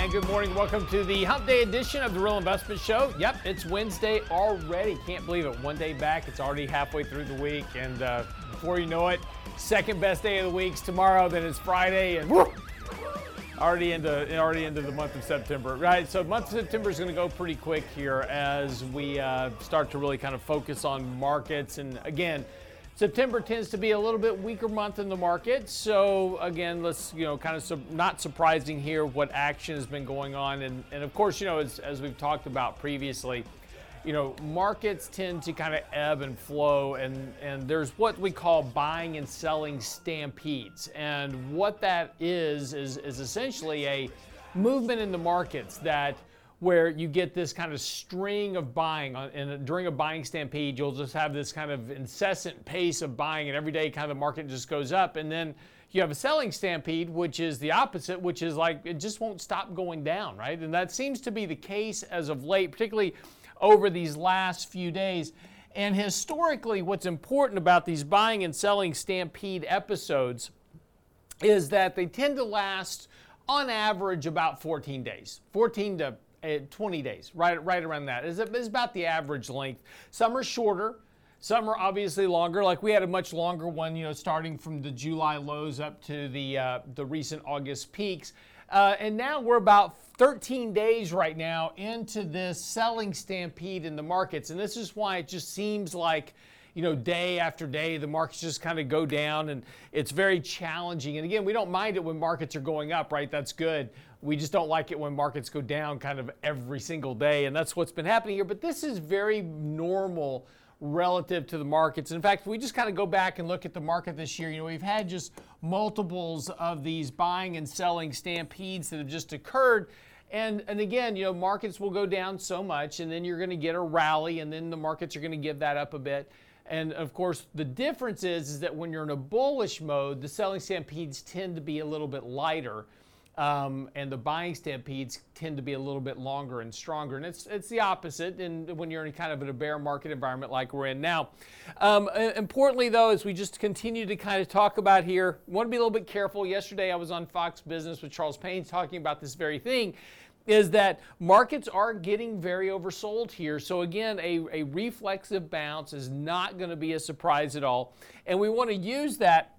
And good morning. Welcome to the Hump Day edition of the Real Investment Show. Yep, it's Wednesday already. Can't believe it. One day back. It's already halfway through the week. And uh, before you know it, second best day of the week's tomorrow. Then it's Friday. And already into already into the month of September, right? So month of September is going to go pretty quick here as we uh, start to really kind of focus on markets. And again, September tends to be a little bit weaker month in the market. So again, let's you know kind of su- not surprising here what action has been going on, and and of course you know as as we've talked about previously you know, markets tend to kind of ebb and flow, and, and there's what we call buying and selling stampedes. And what that is, is, is essentially a movement in the markets that where you get this kind of string of buying. And during a buying stampede, you'll just have this kind of incessant pace of buying, and every day, kind of the market just goes up. And then you have a selling stampede, which is the opposite, which is like it just won't stop going down, right? And that seems to be the case as of late, particularly over these last few days. And historically, what's important about these buying and selling stampede episodes is that they tend to last on average about 14 days, 14 to uh, 20 days, right, right around that is about the average length. Some are shorter, some are obviously longer. Like we had a much longer one, you know, starting from the July lows up to the uh, the recent August peaks, uh, and now we're about 13 days right now into this selling stampede in the markets. And this is why it just seems like, you know, day after day, the markets just kind of go down and it's very challenging. And again, we don't mind it when markets are going up, right? That's good. We just don't like it when markets go down kind of every single day. And that's what's been happening here. But this is very normal relative to the markets. In fact, we just kind of go back and look at the market this year, you know, we've had just multiples of these buying and selling stampedes that have just occurred. And, and again, you know, markets will go down so much, and then you're going to get a rally, and then the markets are going to give that up a bit. And of course, the difference is, is that when you're in a bullish mode, the selling stampedes tend to be a little bit lighter. Um, and the buying stampedes tend to be a little bit longer and stronger. And it's, it's the opposite and when you're in kind of a bear market environment like we're in now. Um, importantly, though, as we just continue to kind of talk about here, want to be a little bit careful. Yesterday, I was on Fox Business with Charles Payne talking about this very thing is that markets are getting very oversold here. So, again, a, a reflexive bounce is not going to be a surprise at all. And we want to use that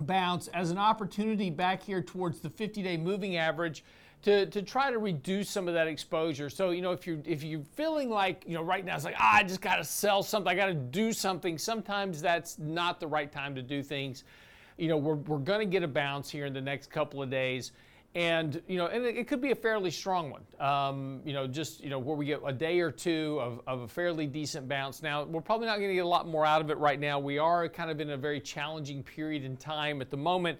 bounce as an opportunity back here towards the 50 day moving average. To, to try to reduce some of that exposure. So, you know, if you're if you're feeling like, you know, right now it's like, ah, I just gotta sell something, I gotta do something, sometimes that's not the right time to do things. You know, we're, we're gonna get a bounce here in the next couple of days and you know, and it, could be a fairly strong one. Um, you know, just you know where we get a day or two of, of a fairly decent bounce. Now we're probably not going to get a lot more out of it right now. We are kind of in a very challenging period in time at the moment.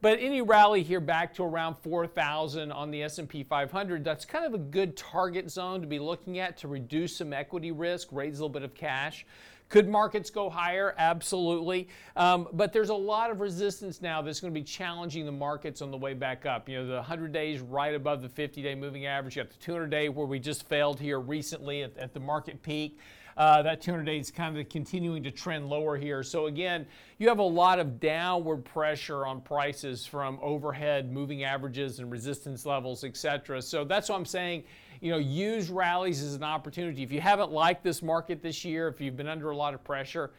But any rally here back to around 4,000 on the S&P 500, that's kind of a good target zone to be looking at to reduce some equity risk, raise a little bit of cash. Could markets go higher? Absolutely. Um, but there's a lot of resistance now that's going to be challenging the markets on the way back up. You know, the 100 days right above the 50 day moving average. You got the 200 day where we just failed here recently at, at the market peak. Uh, that 200 day is kind of continuing to trend lower here. So, again, you have a lot of downward pressure on prices from overhead moving averages and resistance levels, et cetera. So, that's what I'm saying you know, use rallies as an opportunity. If you haven't liked this market this year, if you've been under a lot of pressure,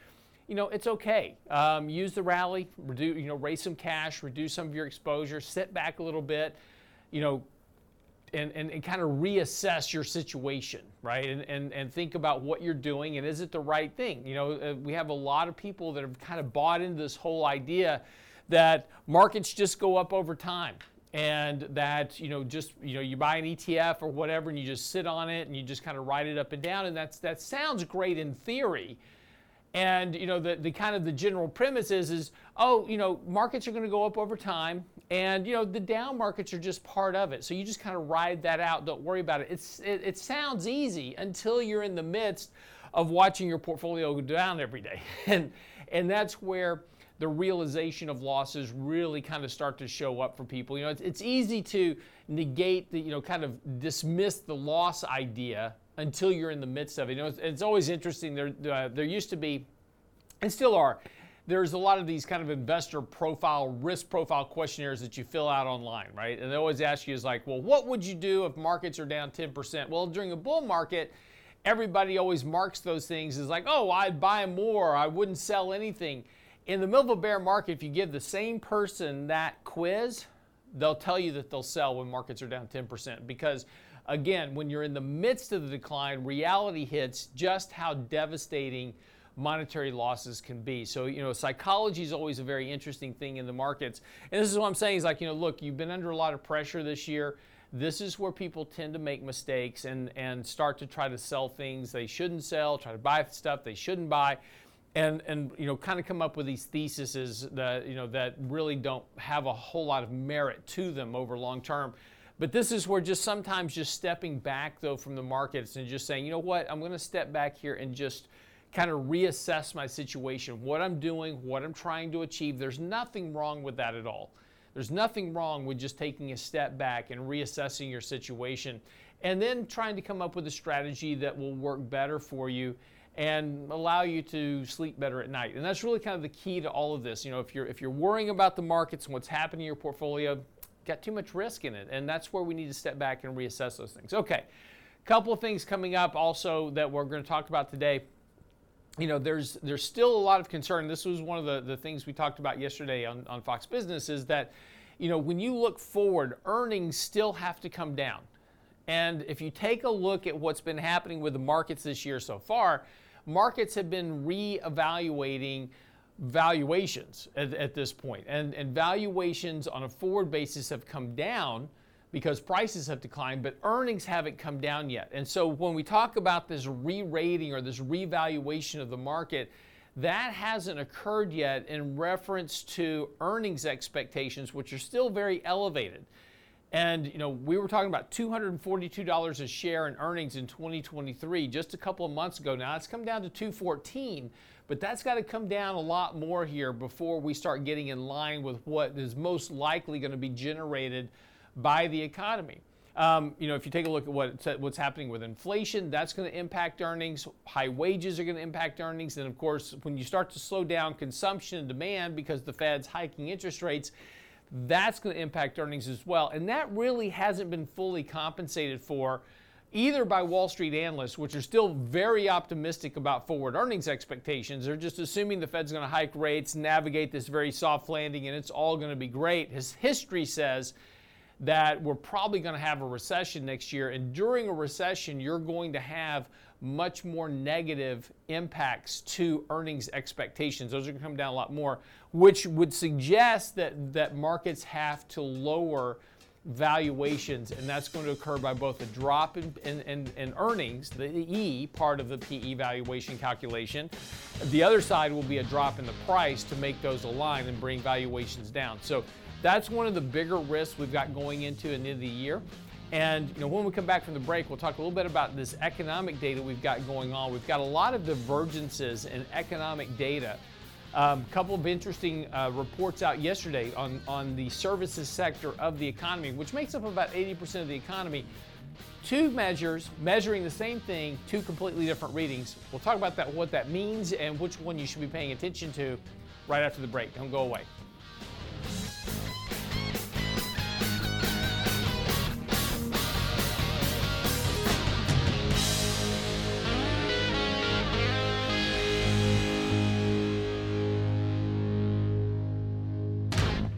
you know, it's okay. Um, use the rally, reduce, you know, raise some cash, reduce some of your exposure, sit back a little bit, you know, and, and, and kind of reassess your situation, right? And, and, and think about what you're doing and is it the right thing? You know, uh, we have a lot of people that have kind of bought into this whole idea that markets just go up over time and that you know just you know you buy an ETF or whatever and you just sit on it and you just kind of ride it up and down and that's that sounds great in theory. And you know the, the kind of the general premise is is oh you know markets are going to go up over time and you know the down markets are just part of it. So you just kind of ride that out don't worry about it. It's it, it sounds easy until you're in the midst of watching your portfolio go down every day. And, and that's where the realization of losses really kind of start to show up for people. You know, it's, it's easy to negate the, you know, kind of dismiss the loss idea until you're in the midst of it. You know, it's, it's always interesting. There, uh, there used to be, and still are, there's a lot of these kind of investor profile, risk profile questionnaires that you fill out online, right? And they always ask you is like, well, what would you do if markets are down 10%? Well, during a bull market, everybody always marks those things as like, oh, I'd buy more, I wouldn't sell anything. In the middle of a bear market, if you give the same person that quiz, they'll tell you that they'll sell when markets are down 10% because again, when you're in the midst of the decline, reality hits just how devastating monetary losses can be. So, you know, psychology is always a very interesting thing in the markets. And this is what I'm saying is like, you know, look, you've been under a lot of pressure this year. This is where people tend to make mistakes and, and start to try to sell things they shouldn't sell, try to buy stuff they shouldn't buy. And, and you know kind of come up with these theses that you know that really don't have a whole lot of merit to them over long term but this is where just sometimes just stepping back though from the markets and just saying you know what i'm going to step back here and just kind of reassess my situation, what I'm doing, what I'm trying to achieve. There's nothing wrong with that at all. There's nothing wrong with just taking a step back and reassessing your situation and then trying to come up with a strategy that will work better for you and allow you to sleep better at night. And that's really kind of the key to all of this. You know, if you're if you're worrying about the markets and what's happening in your portfolio, got too much risk in it. And that's where we need to step back and reassess those things. Okay. Couple of things coming up also that we're going to talk about today you know, there's there's still a lot of concern. This was one of the, the things we talked about yesterday on, on Fox Business is that, you know, when you look forward, earnings still have to come down. And if you take a look at what's been happening with the markets this year so far, markets have been re-evaluating valuations at, at this point. And, and valuations on a forward basis have come down because prices have declined, but earnings haven't come down yet. And so when we talk about this re rating or this revaluation of the market, that hasn't occurred yet in reference to earnings expectations, which are still very elevated. And you know, we were talking about $242 a share in earnings in 2023 just a couple of months ago. Now it's come down to 214, but that's got to come down a lot more here before we start getting in line with what is most likely going to be generated by the economy. Um, you know, if you take a look at what, what's happening with inflation, that's going to impact earnings. High wages are going to impact earnings. And of course, when you start to slow down consumption and demand because the Fed's hiking interest rates, that's going to impact earnings as well. And that really hasn't been fully compensated for either by Wall Street analysts, which are still very optimistic about forward earnings expectations. They're just assuming the Fed's going to hike rates, navigate this very soft landing, and it's all going to be great. His history says that we're probably going to have a recession next year. And during a recession, you're going to have much more negative impacts to earnings expectations. Those are going to come down a lot more, which would suggest that, that markets have to lower valuations, and that's going to occur by both a drop in, in, in, in, earnings, the E part of the PE valuation calculation. The other side will be a drop in the price to make those align and bring valuations down. So that's one of the bigger risks we've got going into the end of the year. And you know, when we come back from the break, we'll talk a little bit about this economic data we've got going on. We've got a lot of divergences in economic data. A um, couple of interesting uh, reports out yesterday on, on the services sector of the economy, which makes up about 80% of the economy. Two measures measuring the same thing, two completely different readings. We'll talk about that, what that means, and which one you should be paying attention to right after the break. Don't go away.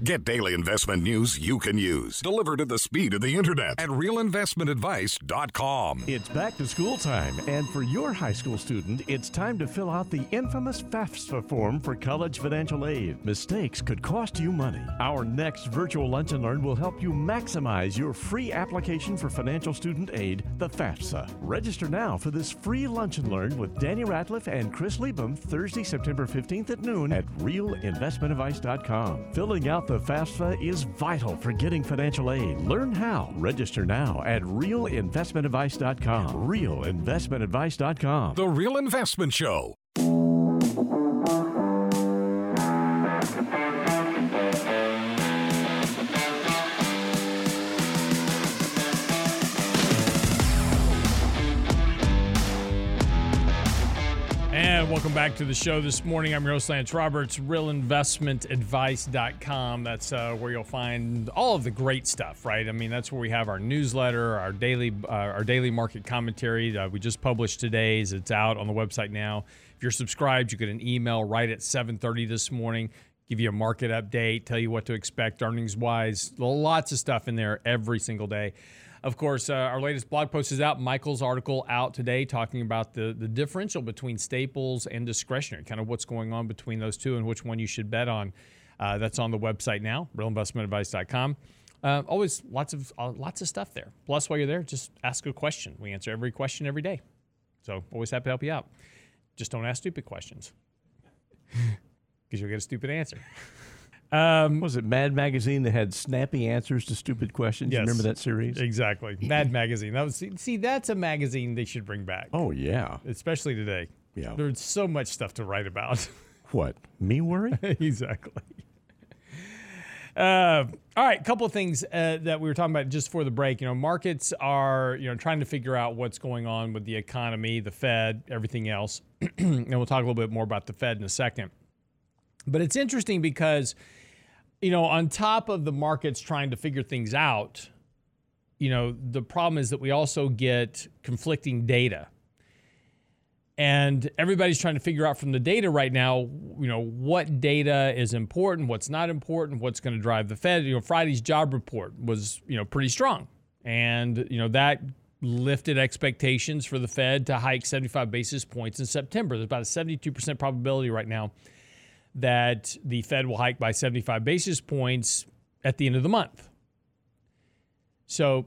Get daily investment news you can use, delivered at the speed of the internet at realinvestmentadvice.com. It's back to school time, and for your high school student, it's time to fill out the infamous FAFSA form for college financial aid. Mistakes could cost you money. Our next virtual lunch and learn will help you maximize your free application for financial student aid, the FAFSA. Register now for this free lunch and learn with Danny Ratliff and Chris Liebum Thursday, September 15th at noon at realinvestmentadvice.com. Filling out the FAFSA FAFSA is vital for getting financial aid. Learn how. Register now at realinvestmentadvice.com. Realinvestmentadvice.com. The Real Investment Show. And welcome back to the show this morning. I'm your host, Lance Roberts, realinvestmentadvice.com. That's uh, where you'll find all of the great stuff, right? I mean, that's where we have our newsletter, our daily, uh, our daily market commentary. Uh, we just published today's. It's out on the website now. If you're subscribed, you get an email right at 7:30 this morning. Give you a market update, tell you what to expect earnings wise. Lots of stuff in there every single day. Of course, uh, our latest blog post is out. Michael's article out today talking about the, the differential between staples and discretionary, kind of what's going on between those two and which one you should bet on. Uh, that's on the website now, realinvestmentadvice.com. Uh, always lots of uh, lots of stuff there. Plus, while you're there, just ask a question. We answer every question every day. So always happy to help you out. Just don't ask stupid questions because you'll get a stupid answer. Um, was it Mad Magazine that had snappy answers to stupid questions? Yes, you remember that series? Exactly. Mad Magazine. That was see, that's a magazine they should bring back. Oh yeah, especially today. Yeah, there's so much stuff to write about. What me worry? exactly. Uh, all right, a couple of things uh, that we were talking about just for the break. You know, markets are you know trying to figure out what's going on with the economy, the Fed, everything else, and we'll talk a little bit more about the Fed in a second. But it's interesting because you know, on top of the markets trying to figure things out, you know, the problem is that we also get conflicting data. And everybody's trying to figure out from the data right now, you know, what data is important, what's not important, what's going to drive the Fed. You know, Friday's job report was, you know, pretty strong. And, you know, that lifted expectations for the Fed to hike 75 basis points in September. There's about a 72% probability right now that the Fed will hike by 75 basis points at the end of the month. So,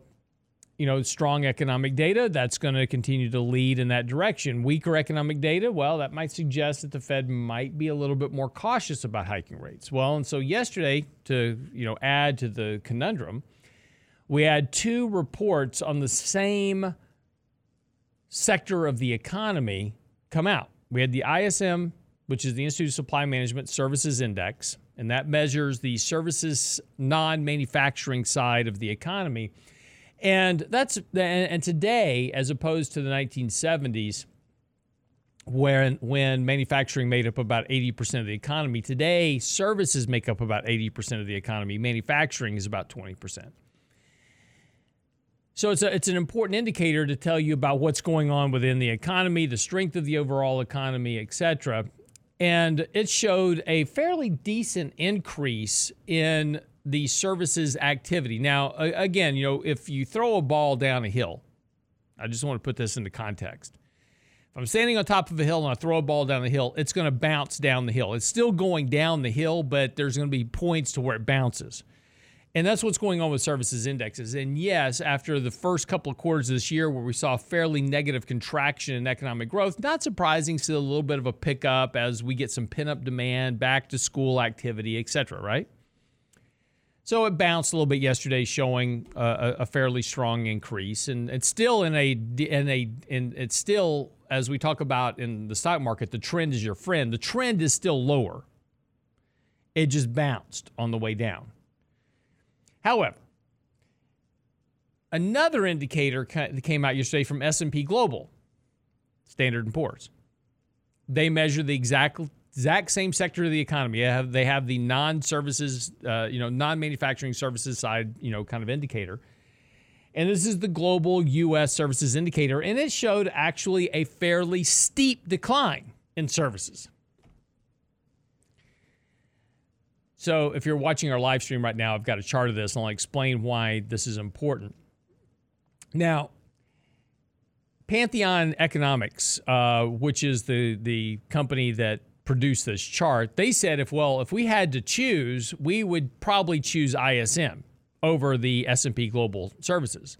you know, strong economic data, that's going to continue to lead in that direction. Weaker economic data, well, that might suggest that the Fed might be a little bit more cautious about hiking rates. Well, and so yesterday, to, you know, add to the conundrum, we had two reports on the same sector of the economy come out. We had the ISM which is the Institute of Supply Management Services Index, and that measures the services non manufacturing side of the economy. And that's and today, as opposed to the 1970s, when when manufacturing made up about 80% of the economy, today services make up about 80% of the economy. Manufacturing is about 20%. So it's a, it's an important indicator to tell you about what's going on within the economy, the strength of the overall economy, et cetera and it showed a fairly decent increase in the services activity. Now, again, you know, if you throw a ball down a hill, I just want to put this into context. If I'm standing on top of a hill and I throw a ball down the hill, it's going to bounce down the hill. It's still going down the hill, but there's going to be points to where it bounces. And that's what's going on with services indexes. And yes, after the first couple of quarters this year where we saw fairly negative contraction in economic growth, not surprising, still a little bit of a pickup as we get some pent-up demand, back to school activity, et cetera, right? So it bounced a little bit yesterday, showing a, a fairly strong increase, and it's still in a in a in it's still as we talk about in the stock market, the trend is your friend. The trend is still lower. It just bounced on the way down. However, another indicator that came out yesterday from S&P Global, Standard & Poor's. They measure the exact exact same sector of the economy. They have, they have the non-services, uh, you know, non-manufacturing services side, you know, kind of indicator. And this is the global U.S. services indicator, and it showed actually a fairly steep decline in services. So if you're watching our live stream right now, I've got a chart of this and I'll explain why this is important. Now, Pantheon Economics, uh, which is the the company that produced this chart, they said if well, if we had to choose, we would probably choose ISM over the S&P Global Services.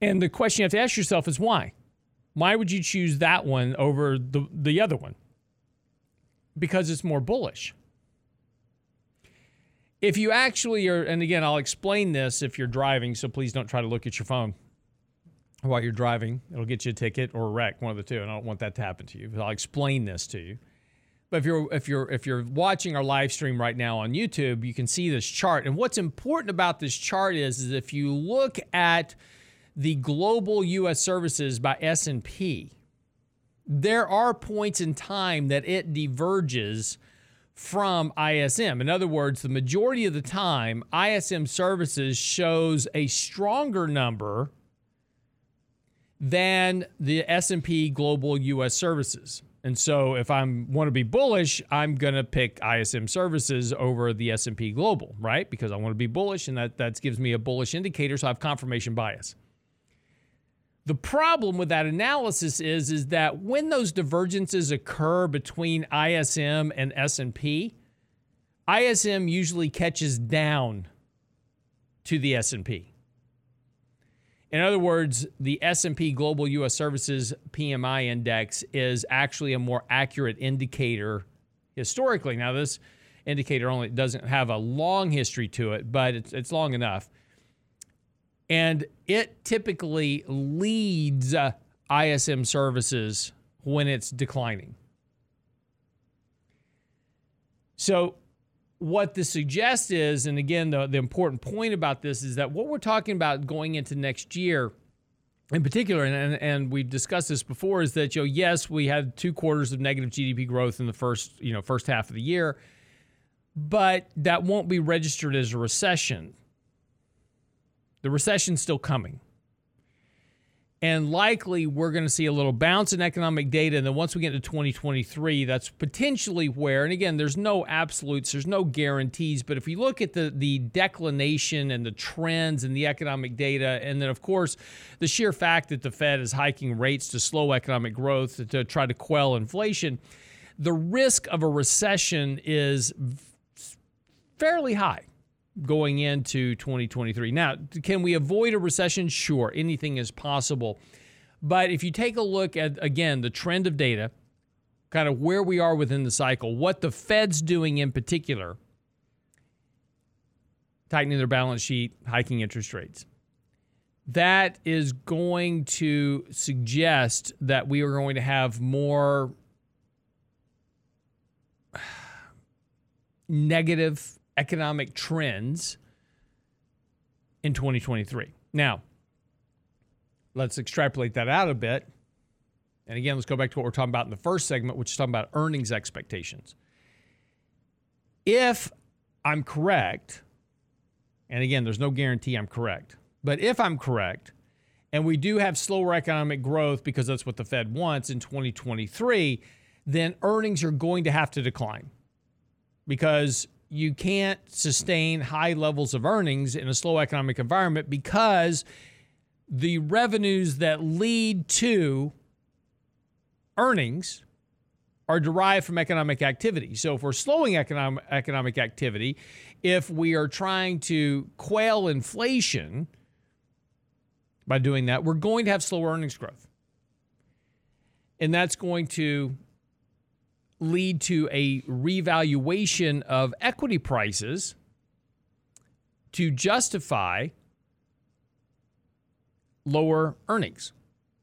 And the question you have to ask yourself is why? Why would you choose that one over the, the other one? Because it's more bullish. if you actually are, and again, I'll explain this if you're driving, so please don't try to look at your phone while you're driving. It'll get you a ticket or a wreck, one of the two, and I don't want that to happen to you. But I'll explain this to you. But if you're if you're if you're watching our live stream right now on YouTube, you can see this chart. And what's important about this chart is, is if you look at the global U.S. services by S&P, there are points in time that it diverges from ISM. In other words, the majority of the time, ISM services shows a stronger number than the S&P Global US Services. And so if I want to be bullish, I'm going to pick ISM services over the S&P Global, right? Because I want to be bullish and that that gives me a bullish indicator so I have confirmation bias. The problem with that analysis is is that when those divergences occur between ISM and S&P, ISM usually catches down to the S&P. In other words, the S&P Global US Services PMI index is actually a more accurate indicator historically. Now this indicator only doesn't have a long history to it, but it's, it's long enough. And it typically leads uh, ISM services when it's declining. So what this suggests is, and again, the, the important point about this is that what we're talking about going into next year, in particular, and, and we've discussed this before, is that you know, yes, we had two quarters of negative GDP growth in the first, you know, first half of the year, but that won't be registered as a recession. The recession's still coming and likely we're going to see a little bounce in economic data. And then once we get into 2023, that's potentially where, and again, there's no absolutes, there's no guarantees, but if you look at the, the declination and the trends in the economic data, and then of course, the sheer fact that the Fed is hiking rates to slow economic growth to, to try to quell inflation, the risk of a recession is fairly high going into 2023. Now, can we avoid a recession? Sure, anything is possible. But if you take a look at, again, the trend of data, kind of where we are within the cycle, what the Fed's doing in particular, tightening their balance sheet, hiking interest rates, that is going to suggest that we are going to have more negative economic trends in 2023. Now, let's extrapolate that out a bit. And again, let's go back to what we're talking about in the first segment, which is talking about earnings expectations. If I'm correct, and again, there's no guarantee I'm correct, but if I'm correct, and we do have slower economic growth because that's what the Fed wants in 2023, then earnings are going to have to decline because you can't sustain high levels of earnings in a slow economic environment because the revenues that lead to earnings are derived from economic activity. So if we're slowing economic economic activity, if we are trying to quell inflation by doing that, we're going to have slower earnings growth. And that's going to lead to a revaluation of equity prices to justify lower earnings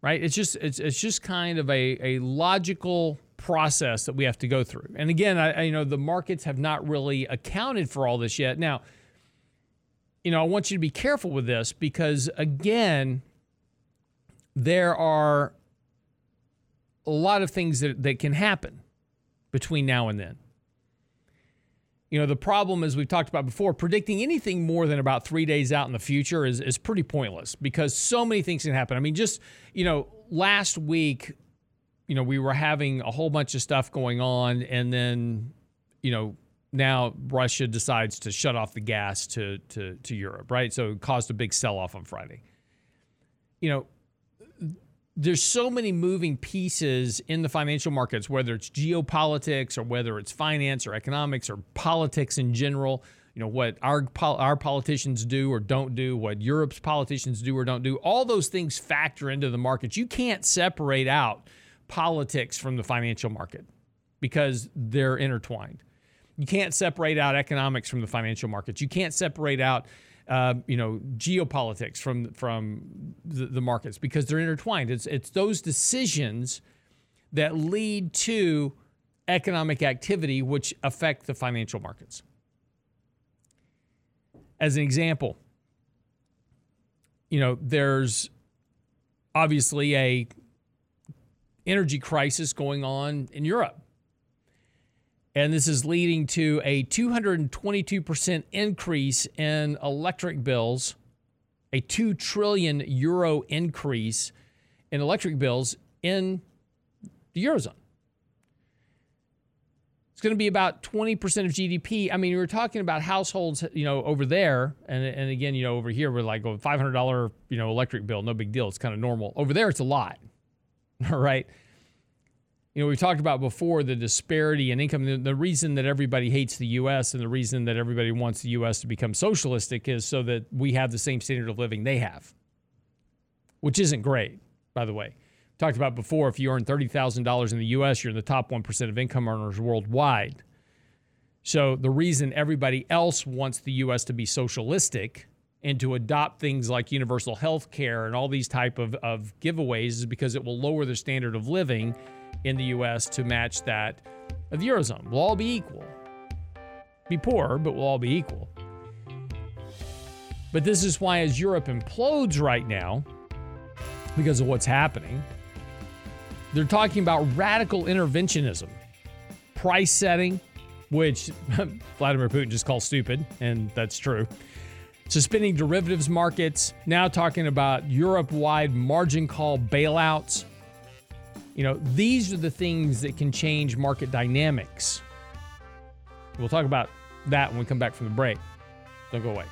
right? It's just it's, it's just kind of a, a logical process that we have to go through. And again I, I you know the markets have not really accounted for all this yet. Now you know i want you to be careful with this because again there are a lot of things that, that can happen between now and then. You know, the problem, as we've talked about before, predicting anything more than about three days out in the future is, is pretty pointless because so many things can happen. I mean, just, you know, last week, you know, we were having a whole bunch of stuff going on, and then, you know, now Russia decides to shut off the gas to, to, to Europe, right? So it caused a big sell off on Friday. You know, there's so many moving pieces in the financial markets, whether it's geopolitics or whether it's finance or economics or politics in general. You know what our our politicians do or don't do, what Europe's politicians do or don't do. All those things factor into the markets. You can't separate out politics from the financial market because they're intertwined. You can't separate out economics from the financial markets. You can't separate out uh, you know geopolitics from from the, the markets because they're intertwined. It's it's those decisions that lead to economic activity which affect the financial markets. As an example, you know, there's obviously a energy crisis going on in Europe. And this is leading to a 222% increase in electric bills, a 2 trillion euro increase in electric bills in the Eurozone. It's going to be about 20% of GDP. I mean, we were talking about households, you know, over there. And, and again, you know, over here, we're like, oh, $500, you know, electric bill, no big deal. It's kind of normal. Over there, it's a lot. All right you know, we've talked about before the disparity in income. The, the, reason that everybody hates the U.S. and the reason that everybody wants the U.S. to become socialistic is so that we have the same standard of living they have, which isn't great, by the way. Talked about before, if you earn $30,000 in the U.S., you're in the top 1% of income earners worldwide. So the reason everybody else wants the U.S. to be socialistic and to adopt things like universal health care and all these type of, of giveaways is because it will lower the standard of living – in the US to match that of the Eurozone. We'll all be equal. Be poor, but we'll all be equal. But this is why, as Europe implodes right now, because of what's happening, they're talking about radical interventionism, price setting, which Vladimir Putin just calls stupid, and that's true. Suspending derivatives markets, now talking about Europe wide margin call bailouts, you know, these are the things that can change market dynamics. We'll talk about that when we come back from the break. Don't go away.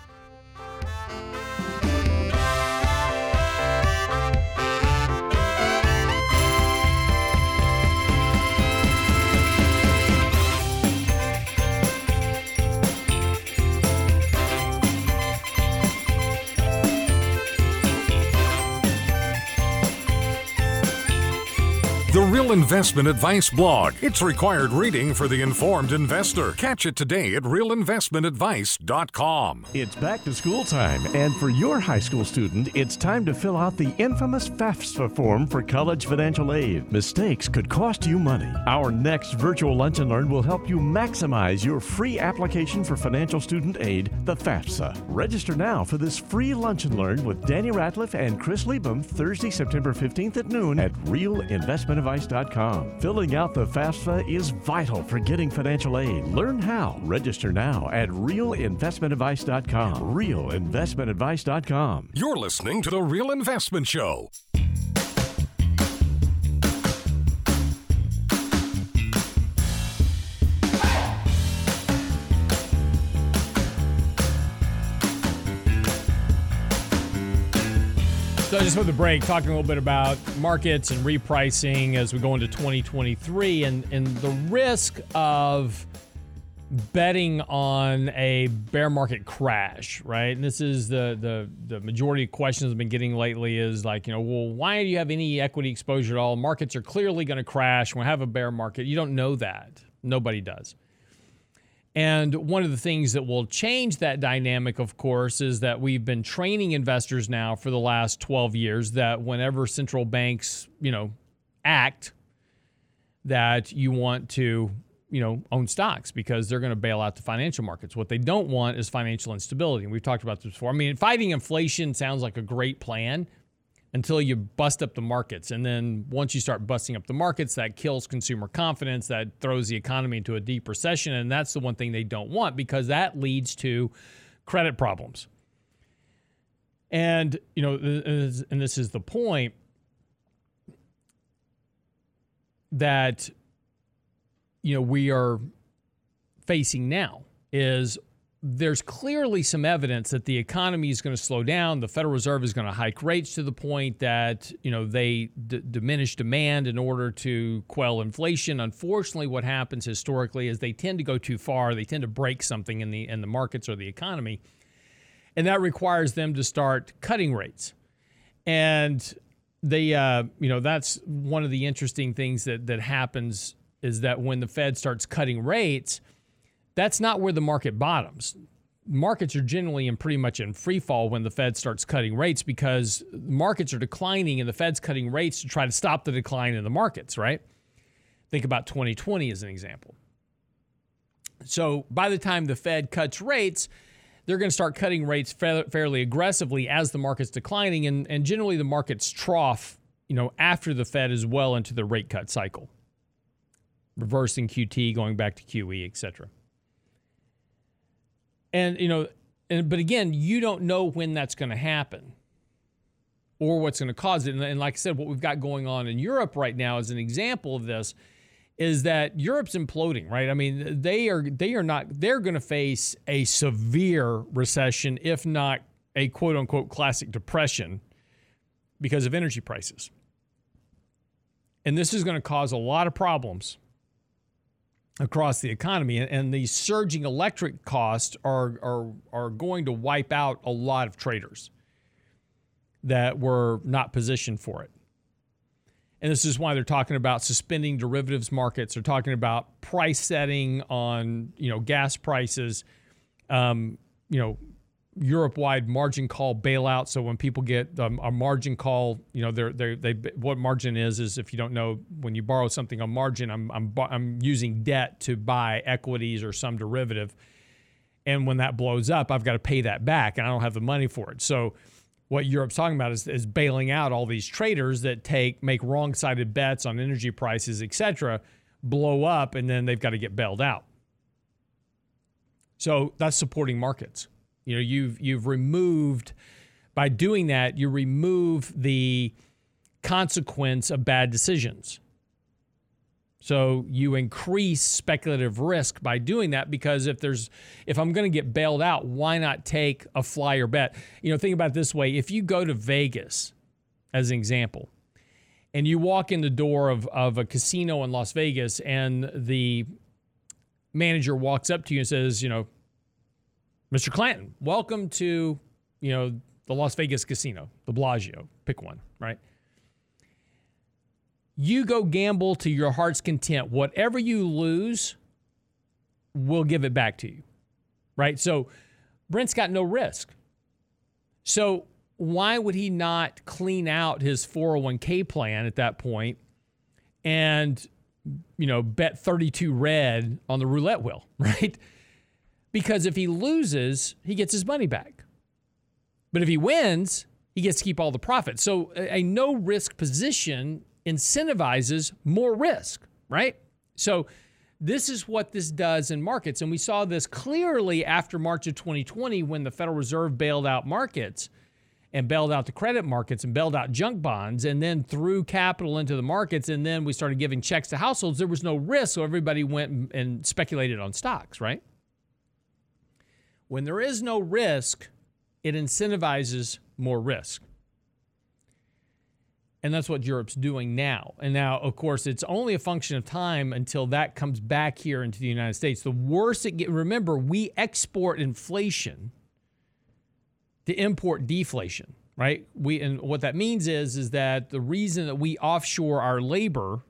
Real Investment Advice blog. It's required reading for the informed investor. Catch it today at realinvestmentadvice.com. It's back to school time, and for your high school student, it's time to fill out the infamous FAFSA form for college financial aid. Mistakes could cost you money. Our next virtual lunch and learn will help you maximize your free application for financial student aid, the FAFSA. Register now for this free lunch and learn with Danny Ratliff and Chris Liebum Thursday, September 15th at noon at Real Investment Filling out the FAFSA is vital for getting financial aid. Learn how. Register now at realinvestmentadvice.com. Realinvestmentadvice.com. You're listening to The Real Investment Show. So just for the break, talking a little bit about markets and repricing as we go into 2023 and, and the risk of betting on a bear market crash, right? And this is the the the majority of questions I've been getting lately is like, you know, well, why do you have any equity exposure at all? Markets are clearly going to crash. We'll have a bear market. You don't know that. Nobody does. And one of the things that will change that dynamic, of course, is that we've been training investors now for the last 12 years that whenever central banks, you know, act, that you want to, you know, own stocks because they're going to bail out the financial markets. What they don't want is financial instability. And we've talked about this before. I mean, fighting inflation sounds like a great plan, until you bust up the markets. And then once you start busting up the markets, that kills consumer confidence, that throws the economy into a deep recession. And that's the one thing they don't want because that leads to credit problems. And, you know, and this is the point that, you know, we are facing now is there's clearly some evidence that the economy is going to slow down. The Federal Reserve is going to hike rates to the point that you know they d- diminish demand in order to quell inflation. Unfortunately, what happens historically is they tend to go too far. They tend to break something in the in the markets or the economy, and that requires them to start cutting rates. And they, uh, you know, that's one of the interesting things that that happens is that when the Fed starts cutting rates that's not where the market bottoms. Markets are generally in pretty much in free fall when the Fed starts cutting rates because markets are declining and the Fed's cutting rates to try to stop the decline in the markets, right? Think about 2020 as an example. So by the time the Fed cuts rates, they're going to start cutting rates fa- fairly aggressively as the market's declining, and, and generally the market's trough, you know, after the Fed is well into the rate cut cycle, reversing QT, going back to QE, et cetera. And you know, and but again, you don't know when that's going to happen or what's going to cause it. And, and like I said, what we've got going on in Europe right now is an example of this is that Europe's imploding, right? I mean, they are they are not they're going to face a severe recession, if not a quote unquote classic depression, because of energy prices. And this is going to cause a lot of problems across the economy. And, the surging electric costs are, are, are going to wipe out a lot of traders that were not positioned for it. And this is why they're talking about suspending derivatives markets. They're talking about price setting on, you know, gas prices, um, you know, Europe-wide margin call bailout. So when people get um, a margin call, you know, they're, they're, they what margin is is if you don't know when you borrow something on margin, I'm I'm I'm using debt to buy equities or some derivative, and when that blows up, I've got to pay that back, and I don't have the money for it. So what Europe's talking about is, is bailing out all these traders that take make wrong-sided bets on energy prices, et cetera, blow up, and then they've got to get bailed out. So that's supporting markets. You know, you've you've removed by doing that, you remove the consequence of bad decisions. So you increase speculative risk by doing that because if there's if I'm going to get bailed out, why not take a flyer bet? You know, think about it this way. If you go to Vegas as an example, and you walk in the door of, of a casino in Las Vegas and the manager walks up to you and says, you know, Mr. Clanton, welcome to, you know, the Las Vegas casino, the Bellagio, pick one, right? you go gamble to your heart's content. Whatever you lose, we'll give it back to you. Right? So Brent's got no risk. So why would he not clean out his 401k plan at that point and you know bet 32 red on the roulette wheel, right? Because if he loses, he gets his money back. But if he wins, he gets to keep all the profit. So a, a no risk position incentivizes more risk, right? So this is what this does in markets. And we saw this clearly after March of 2020 when the Federal Reserve bailed out markets and bailed out the credit markets and bailed out junk bonds and then threw capital into the markets. And then we started giving checks to households. There was no risk. So everybody went and speculated on stocks, right? When there is no risk, it incentivizes more risk. And that's what Europe's doing now. And now, of course, it's only a function of time until that comes back here into the United States. The worse it gets, remember, we export inflation to import deflation, right? We and what that means is is that the reason that we offshore our labor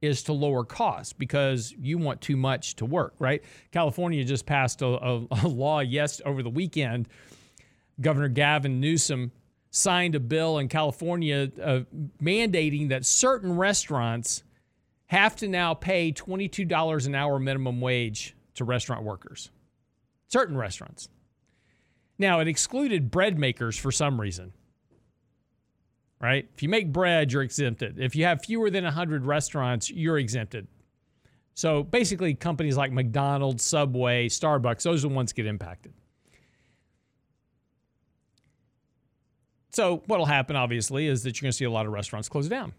is to lower costs because you want too much to work, right? California just passed a, a, a law yes over the weekend. Governor Gavin Newsom signed a bill in California uh, mandating that certain restaurants have to now pay $22 an hour minimum wage to restaurant workers. Certain restaurants. Now, it excluded bread makers for some reason. Right? If you make bread, you're exempted. If you have fewer than 100 restaurants, you're exempted. So basically, companies like McDonald's, Subway, Starbucks, those are the ones get impacted. So what'll happen, obviously, is that you're going to see a lot of restaurants close down.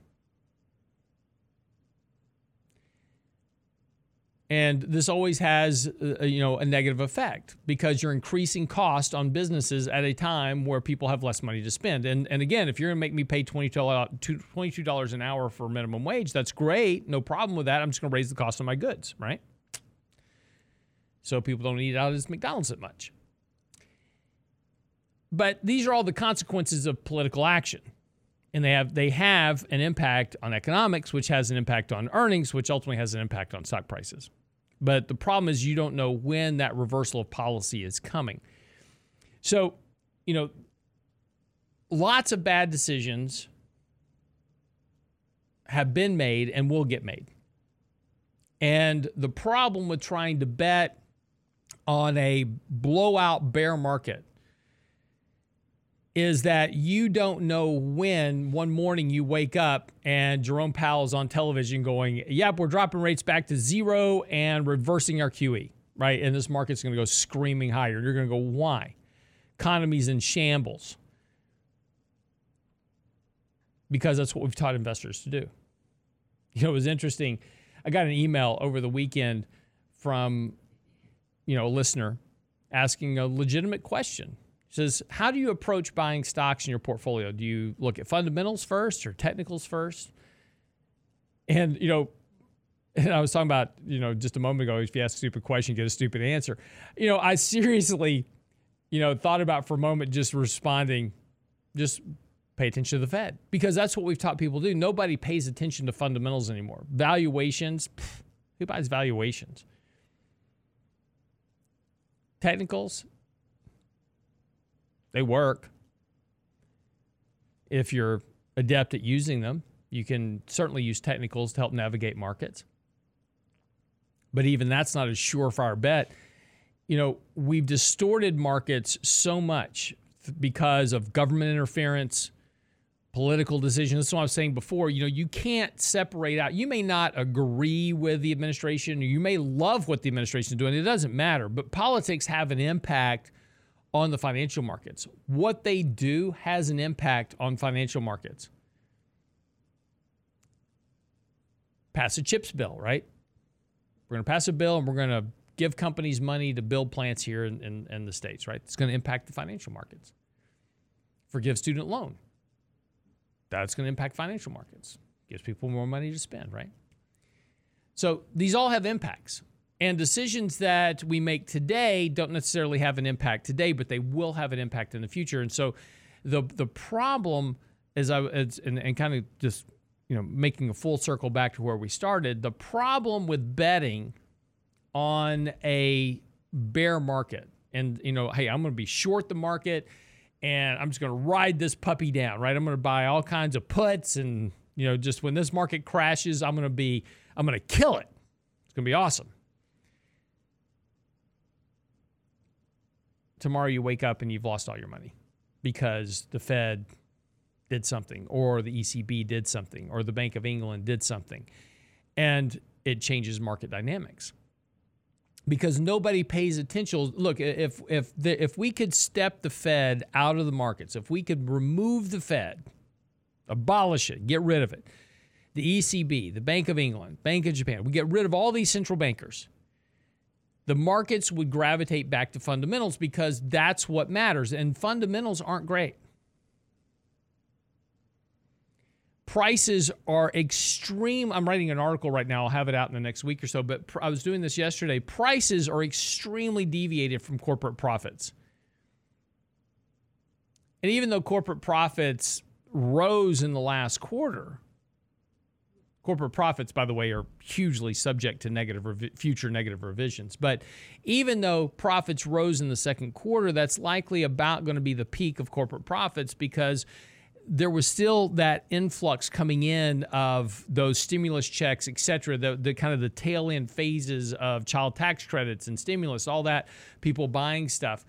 And this always has, uh, you know, a negative effect because you're increasing cost on businesses at a time where people have less money to spend. And and again, if you're going to make me pay $22 an hour for minimum wage, that's great. No problem with that. I'm just going to raise the cost of my goods, right? So people don't eat out at McDonald's that much. But these are all the consequences of political action. And they have they have an impact on economics, which has an impact on earnings, which ultimately has an impact on stock prices. But the problem is you don't know when that reversal of policy is coming. So, you know, lots of bad decisions have been made and will get made. And the problem with trying to bet on a blowout bear market is that you don't know when one morning you wake up and Jerome Powell is on television going, Yep, we're dropping rates back to zero and reversing our QE, right? And this market's going to go screaming higher. You're going to go, Why? Economy's in shambles. Because that's what we've taught investors to do. You know, it was interesting. I got an email over the weekend from, you know, a listener asking a legitimate question. Says, How do you approach buying stocks in your portfolio? Do you look at fundamentals first or technicals first? And, you know, and I was talking about, you know, just a moment ago, if you ask a stupid question, get a stupid answer. You know, I seriously, you know, thought about for a moment just responding, just pay attention to the Fed because that's what we've taught people to do. Nobody pays attention to fundamentals anymore. Valuations, pff, who buys valuations? Technicals, they work. If you're adept at using them, you can certainly use technicals to help navigate markets. But even that's not a surefire bet. You know, we've distorted markets so much because of government interference, political decisions. That's what I was saying before. You know, you can't separate out. You may not agree with the administration, you may love what the administration is doing. It doesn't matter. But politics have an impact on the financial markets. What they do has an impact on financial markets. Pass a chips bill, right? We're going to pass a bill and we're going to give companies money to build plants here in, in, in the States, right? It's going to impact the financial markets. Forgive student loan that's going to impact financial markets. Gives people more money to spend, right? So these all have impacts. And decisions that we make today don't necessarily have an impact today, but they will have an impact in the future. And so the the problem is I and, and kind of just you know making a full circle back to where we started. The problem with betting on a bear market and you know, hey, I'm going to be short the market and I'm just going to ride this puppy down, right? I'm going to buy all kinds of puts and, you know, just when this market crashes, I'm going to be, I'm going to kill it. It's going to be awesome. Tomorrow you wake up and you've lost all your money because the Fed did something or the ECB did something or the Bank of England did something. And it changes market dynamics because nobody pays attention. Look, if if the, if we could step the Fed out of the markets, if we could remove the Fed, abolish it, get rid of it, the ECB, the Bank of England, Bank of Japan, we get rid of all these central bankers. The markets would gravitate back to fundamentals because that's what matters, and fundamentals aren't great. prices are extreme. I'm writing an article right now. I'll have it out in the next week or so. But I was doing this yesterday. Prices are extremely deviated from corporate profits. And even though corporate profits rose in the last quarter, corporate profits, by the way, are hugely subject to negative future negative revisions. But even though profits rose in the second quarter, that's likely about going to be the peak of corporate profits because there was still that influx coming in of those stimulus checks, et cetera, the, the kind of the tail end phases of child tax credits and stimulus, all that, people buying stuff.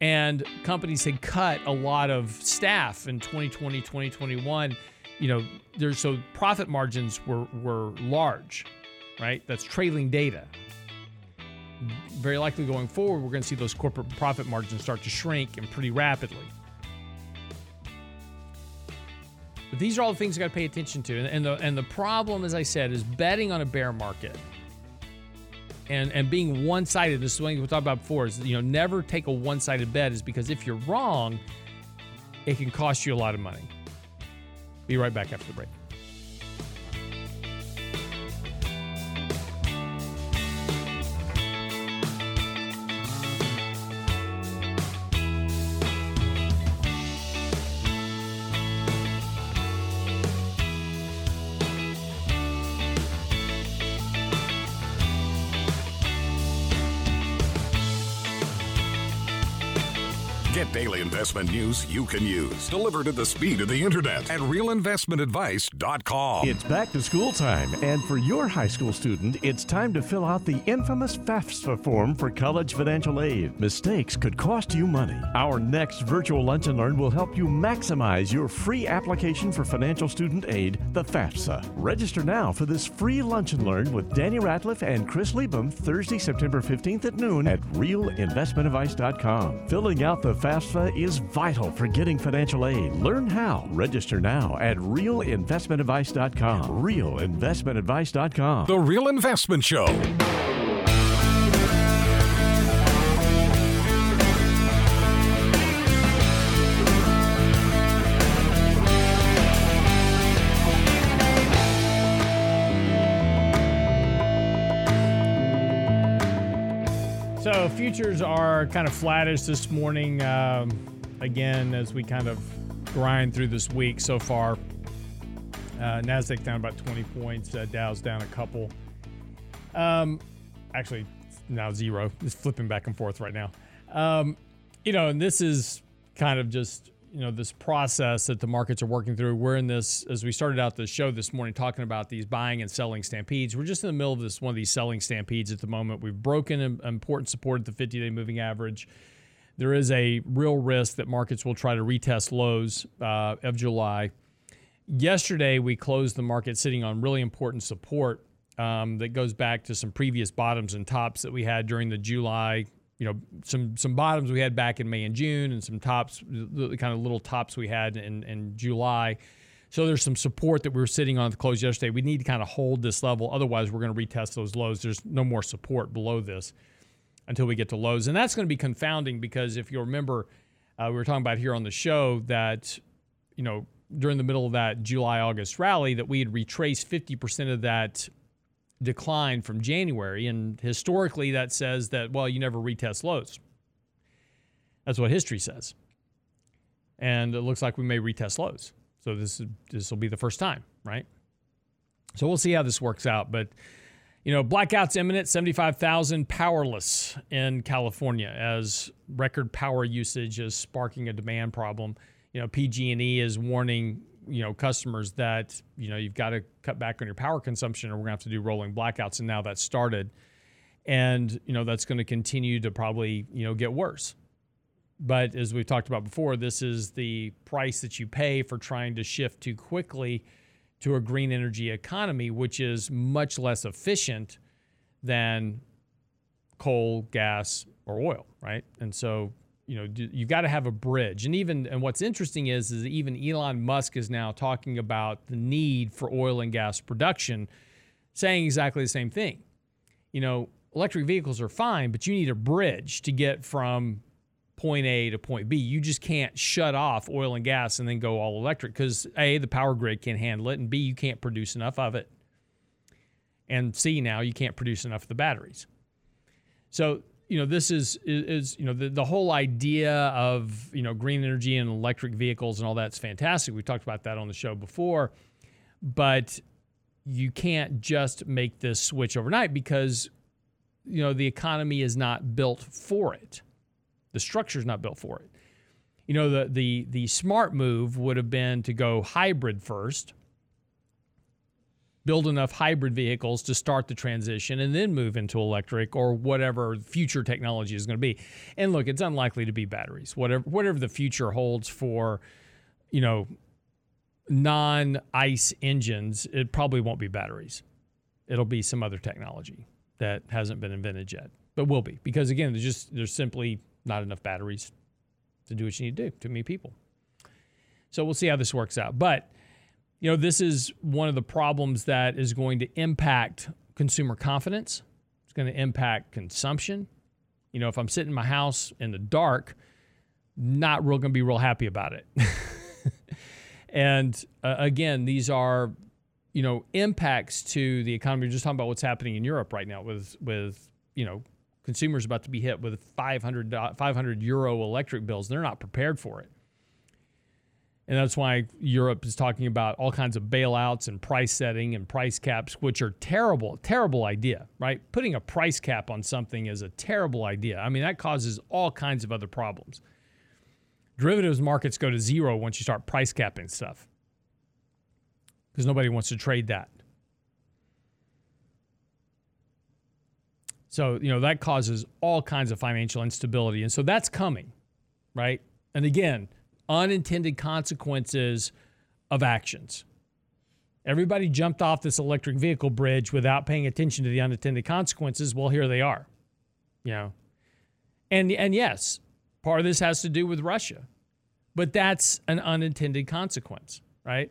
And companies had cut a lot of staff in 2020, 2021. You know, there's so profit margins were, were large, right? That's trailing data. Very likely going forward, we're going to see those corporate profit margins start to shrink and pretty rapidly. But these are all the things you got to pay attention to. And the and the problem, as I said, is betting on a bear market. And and being one-sided. This is what we talked about before. Is you know never take a one-sided bet. Is because if you're wrong, it can cost you a lot of money. Be right back after the break. Investment news you can use, delivered at the speed of the internet at realinvestmentadvice.com. It's back to school time, and for your high school student, it's time to fill out the infamous FAFSA form for college financial aid. Mistakes could cost you money. Our next virtual lunch and learn will help you maximize your free application for financial student aid, the FAFSA. Register now for this free lunch and learn with Danny Ratliff and Chris Liebum Thursday, September 15th at noon at realinvestmentadvice.com. Filling out the FAFSA is vital for getting financial aid. Learn how. Register now at realinvestmentadvice.com. Realinvestmentadvice.com. The Real Investment Show. So futures are kind of flattish this morning. Um, again, as we kind of grind through this week so far. Uh, Nasdaq down about 20 points. Uh, Dow's down a couple. Um, actually, now zero. It's flipping back and forth right now. Um, you know, and this is kind of just you know this process that the markets are working through. We're in this as we started out the show this morning talking about these buying and selling stampedes. We're just in the middle of this one of these selling stampedes at the moment. We've broken an important support at the 50-day moving average. There is a real risk that markets will try to retest lows uh, of July. Yesterday, we closed the market sitting on really important support um, that goes back to some previous bottoms and tops that we had during the July you know some some bottoms we had back in May and June, and some tops, the kind of little tops we had in in July. So there's some support that we were sitting on at the close yesterday. We need to kind of hold this level, otherwise we're going to retest those lows. There's no more support below this until we get to lows, and that's going to be confounding because if you remember, uh, we were talking about here on the show that you know during the middle of that July August rally that we had retraced 50% of that decline from January. And historically, that says that, well, you never retest lows. That's what history says. And it looks like we may retest lows. So this this will be the first time, right? So we'll see how this works out. But you know, blackouts imminent. Seventy-five thousand powerless in California as record power usage is sparking a demand problem. You know, PG&E is warning you know customers that you know you've got to cut back on your power consumption or we're going to have to do rolling blackouts and now that's started and you know that's going to continue to probably you know get worse but as we've talked about before this is the price that you pay for trying to shift too quickly to a green energy economy which is much less efficient than coal gas or oil right? And so you know you've got to have a bridge. And even and what's interesting is is even Elon Musk is now talking about the need for oil and gas production saying exactly the same thing. You know electric vehicles are fine but you need a bridge to get from point A to point B. You just can't shut off oil and gas and then go all electric cuz A the power grid can't handle it and B you can't produce enough of it. And C now you can't produce enough of the batteries. So you know this is is, you know the, the whole idea of you know green energy and electric vehicles and all that's fantastic. We talked about that on the show before. But you can't just make this switch overnight because you know the economy is not built for it the structure is not built for it you know the the the smart move would have been to go hybrid first build enough hybrid vehicles to start the transition and then move into electric or whatever future technology is going to be. And look, it's unlikely to be batteries. Whatever whatever the future holds for, you know, non-ICE engines, it probably won't be batteries. It'll be some other technology that hasn't been invented yet, but will be because again, there's just there's simply not enough batteries to do what you need to do. Too many people. So we'll see how this works out, but you know, this is one of the problems that is going to impact consumer confidence. It's going to impact consumption. You know, if I'm sitting in my house in the dark, not real going to be real happy about it. and uh, again, these are, you know, impacts to the economy. We're just talking about what's happening in Europe right now with with you know consumers about to be hit with 500 500 euro electric bills. They're not prepared for it. And that's why Europe is talking about all kinds of bailouts and price setting and price caps, which are terrible, terrible idea, right? Putting a price cap on something is a terrible idea. I mean, that causes all kinds of other problems. Derivatives markets go to zero once you start price capping stuff because nobody wants to trade that. So, you know, that causes all kinds of financial instability. And so that's coming, right? And again, unintended consequences of actions. Everybody jumped off this electric vehicle bridge without paying attention to the unintended consequences. Well, here they are. You know. And and yes, part of this has to do with Russia. But that's an unintended consequence, right?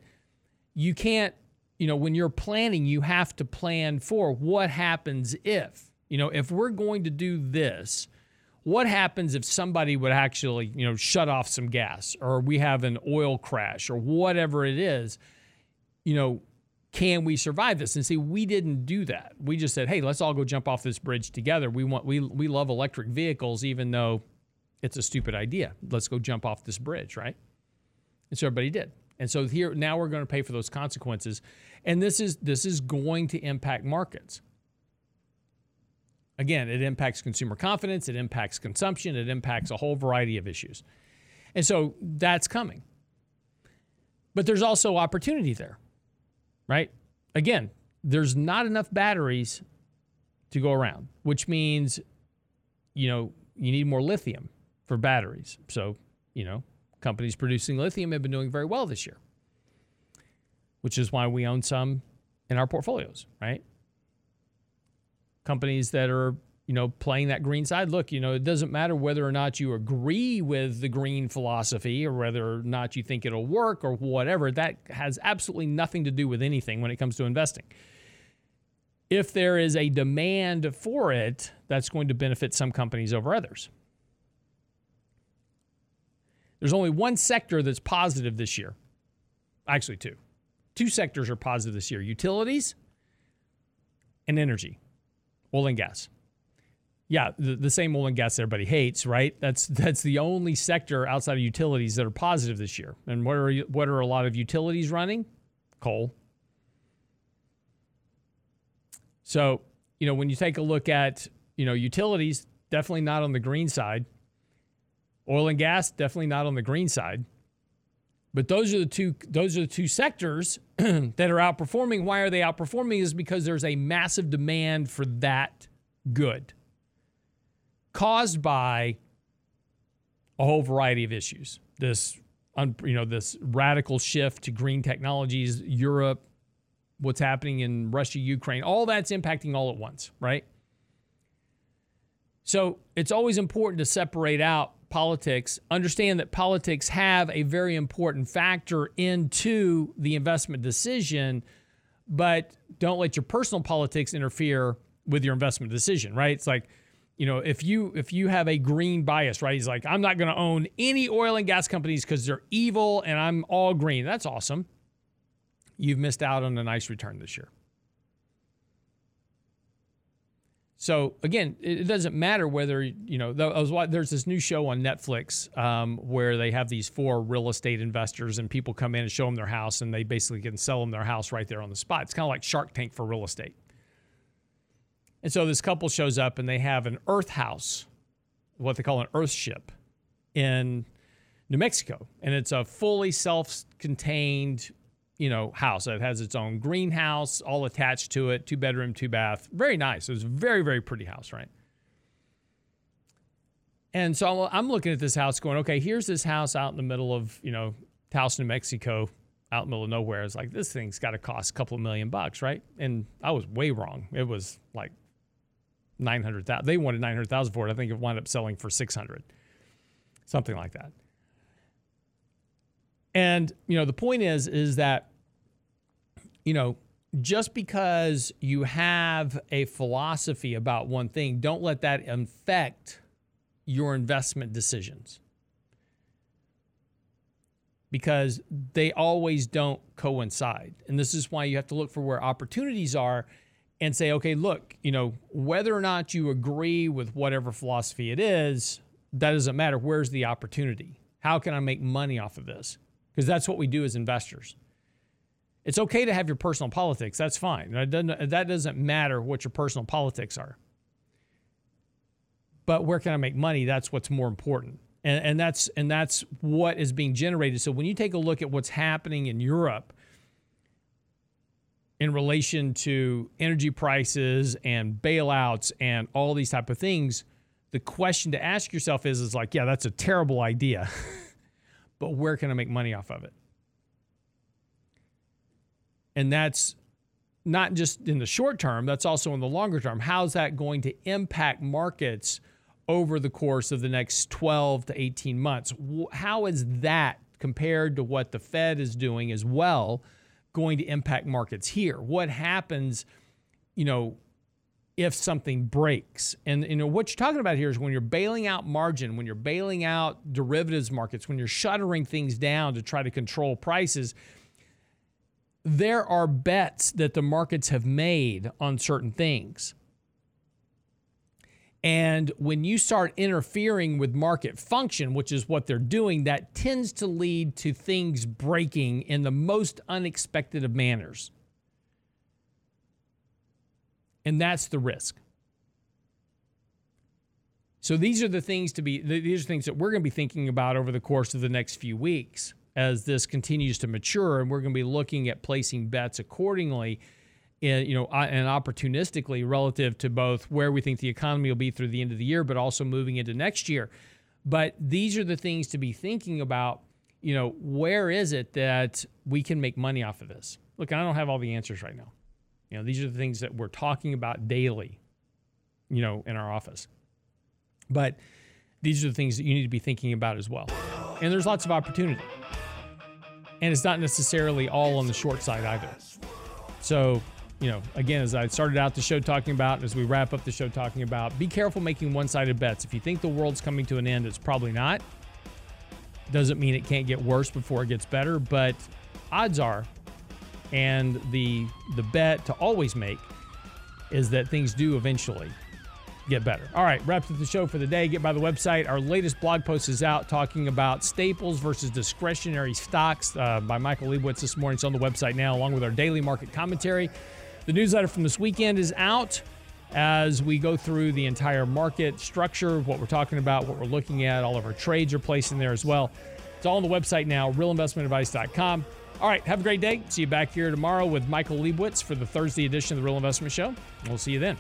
You can't, you know, when you're planning, you have to plan for what happens if. You know, if we're going to do this, what happens if somebody would actually, you know, shut off some gas or we have an oil crash or whatever it is? You know, can we survive this? And see, we didn't do that. We just said, hey, let's all go jump off this bridge together. We want we we love electric vehicles, even though it's a stupid idea. Let's go jump off this bridge, right? And so everybody did. And so here now we're going to pay for those consequences. And this is this is going to impact markets. Again, it impacts consumer confidence, it impacts consumption, it impacts a whole variety of issues. And so that's coming. But there's also opportunity there, right? Again, there's not enough batteries to go around, which means, you know, you need more lithium for batteries. So, you know, companies producing lithium have been doing very well this year, which is why we own some in our portfolios, right? Companies that are you know playing that green side. Look you know it doesn't matter whether or not you agree with the green philosophy or whether or not you think it'll work or whatever that has absolutely nothing to do with anything when it comes to investing. If there is a demand for it that's going to benefit some companies over others. There's only one sector that's positive this year. Actually two. Two sectors are positive this year utilities and energy oil and gas. Yeah, the, the same oil and gas everybody hates, right? That's that's the only sector outside of utilities that are positive this year. And what are what are a lot of utilities running? Coal. So, you know, when you take a look at, you know, utilities, definitely not on the green side. Oil and gas, definitely not on the green side. But those are the two those are the two sectors that are outperforming. Why are they outperforming? Is because there's a massive demand for that good caused by a whole variety of issues. This you know this radical shift to green technologies, Europe, what's happening in Russia, Ukraine, all that's impacting all at once, right? So, it's always important to separate out politics, understand that politics have a very important factor into the investment decision, but don't let your personal politics interfere with your investment decision, right? It's like, you know, if you if you have a green bias, right? He's like, I'm not going to own any oil and gas companies because they're evil and I'm all green. That's awesome. You've missed out on a nice return this year. So again, it doesn't matter whether you know. There's this new show on Netflix um, where they have these four real estate investors, and people come in and show them their house, and they basically can sell them their house right there on the spot. It's kind of like Shark Tank for real estate. And so this couple shows up, and they have an Earth house, what they call an Earth ship, in New Mexico, and it's a fully self-contained you know, house. It has its own greenhouse, all attached to it, two bedroom, two bath. Very nice. It was a very, very pretty house, right? And so I'm looking at this house going, okay, here's this house out in the middle of, you know, Taos, New Mexico, out in the middle of nowhere. It's like, this thing's got to cost a couple of million bucks, right? And I was way wrong. It was like 900,000. They wanted 900,000 for it. I think it wound up selling for 600, something like that. And you know, the point is is that you know, just because you have a philosophy about one thing, don't let that affect your investment decisions. Because they always don't coincide. And this is why you have to look for where opportunities are and say, okay, look, you know, whether or not you agree with whatever philosophy it is, that doesn't matter. Where's the opportunity? How can I make money off of this? Because that's what we do as investors. It's okay to have your personal politics. That's fine. That doesn't, that doesn't matter what your personal politics are. But where can I make money? That's what's more important. And, and that's and that's what is being generated. So when you take a look at what's happening in Europe in relation to energy prices and bailouts and all these type of things, the question to ask yourself is is like, yeah, that's a terrible idea. but where can I make money off of it? And that's not just in the short term, that's also in the longer term. How's that going to impact markets over the course of the next 12 to 18 months? How is that compared to what the Fed is doing as well going to impact markets here? What happens, you know, if something breaks? And you know what you're talking about here is when you're bailing out margin, when you're bailing out derivatives markets, when you're shuttering things down to try to control prices, there are bets that the markets have made on certain things. And when you start interfering with market function, which is what they're doing, that tends to lead to things breaking in the most unexpected of manners. And that's the risk. So these are the things to be these are things that we're going to be thinking about over the course of the next few weeks as this continues to mature, and we're going to be looking at placing bets accordingly. In, you know, and opportunistically relative to both where we think the economy will be through the end of the year, but also moving into next year. But these are the things to be thinking about. You know, where is it that we can make money off of this? Look, I don't have all the answers right now. You know, these are the things that we're talking about daily, you know, in our office. But these are the things that you need to be thinking about as well. And there's lots of opportunity and it's not necessarily all on the short side either. So, you know, again, as I started out the show talking about, as we wrap up the show talking about, be careful making one sided bets. If you think the world's coming to an end, it's probably not. Doesn't mean it can't get worse before it gets better, but odds are, and the the bet to always make is that things do eventually get better. All right, wraps up the show for the day. Get by the website. Our latest blog post is out talking about staples versus discretionary stocks uh, by Michael Lebowitz this morning. It's on the website now, along with our daily market commentary. The newsletter from this weekend is out as we go through the entire market structure, what we're talking about, what we're looking at. All of our trades are placed in there as well. It's all on the website now, realinvestmentadvice.com. All right, have a great day. See you back here tomorrow with Michael Lebowitz for the Thursday edition of the Real Investment Show. We'll see you then.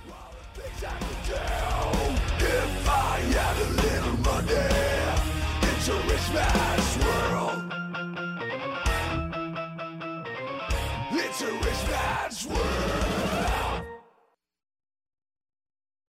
It's a rich man's world.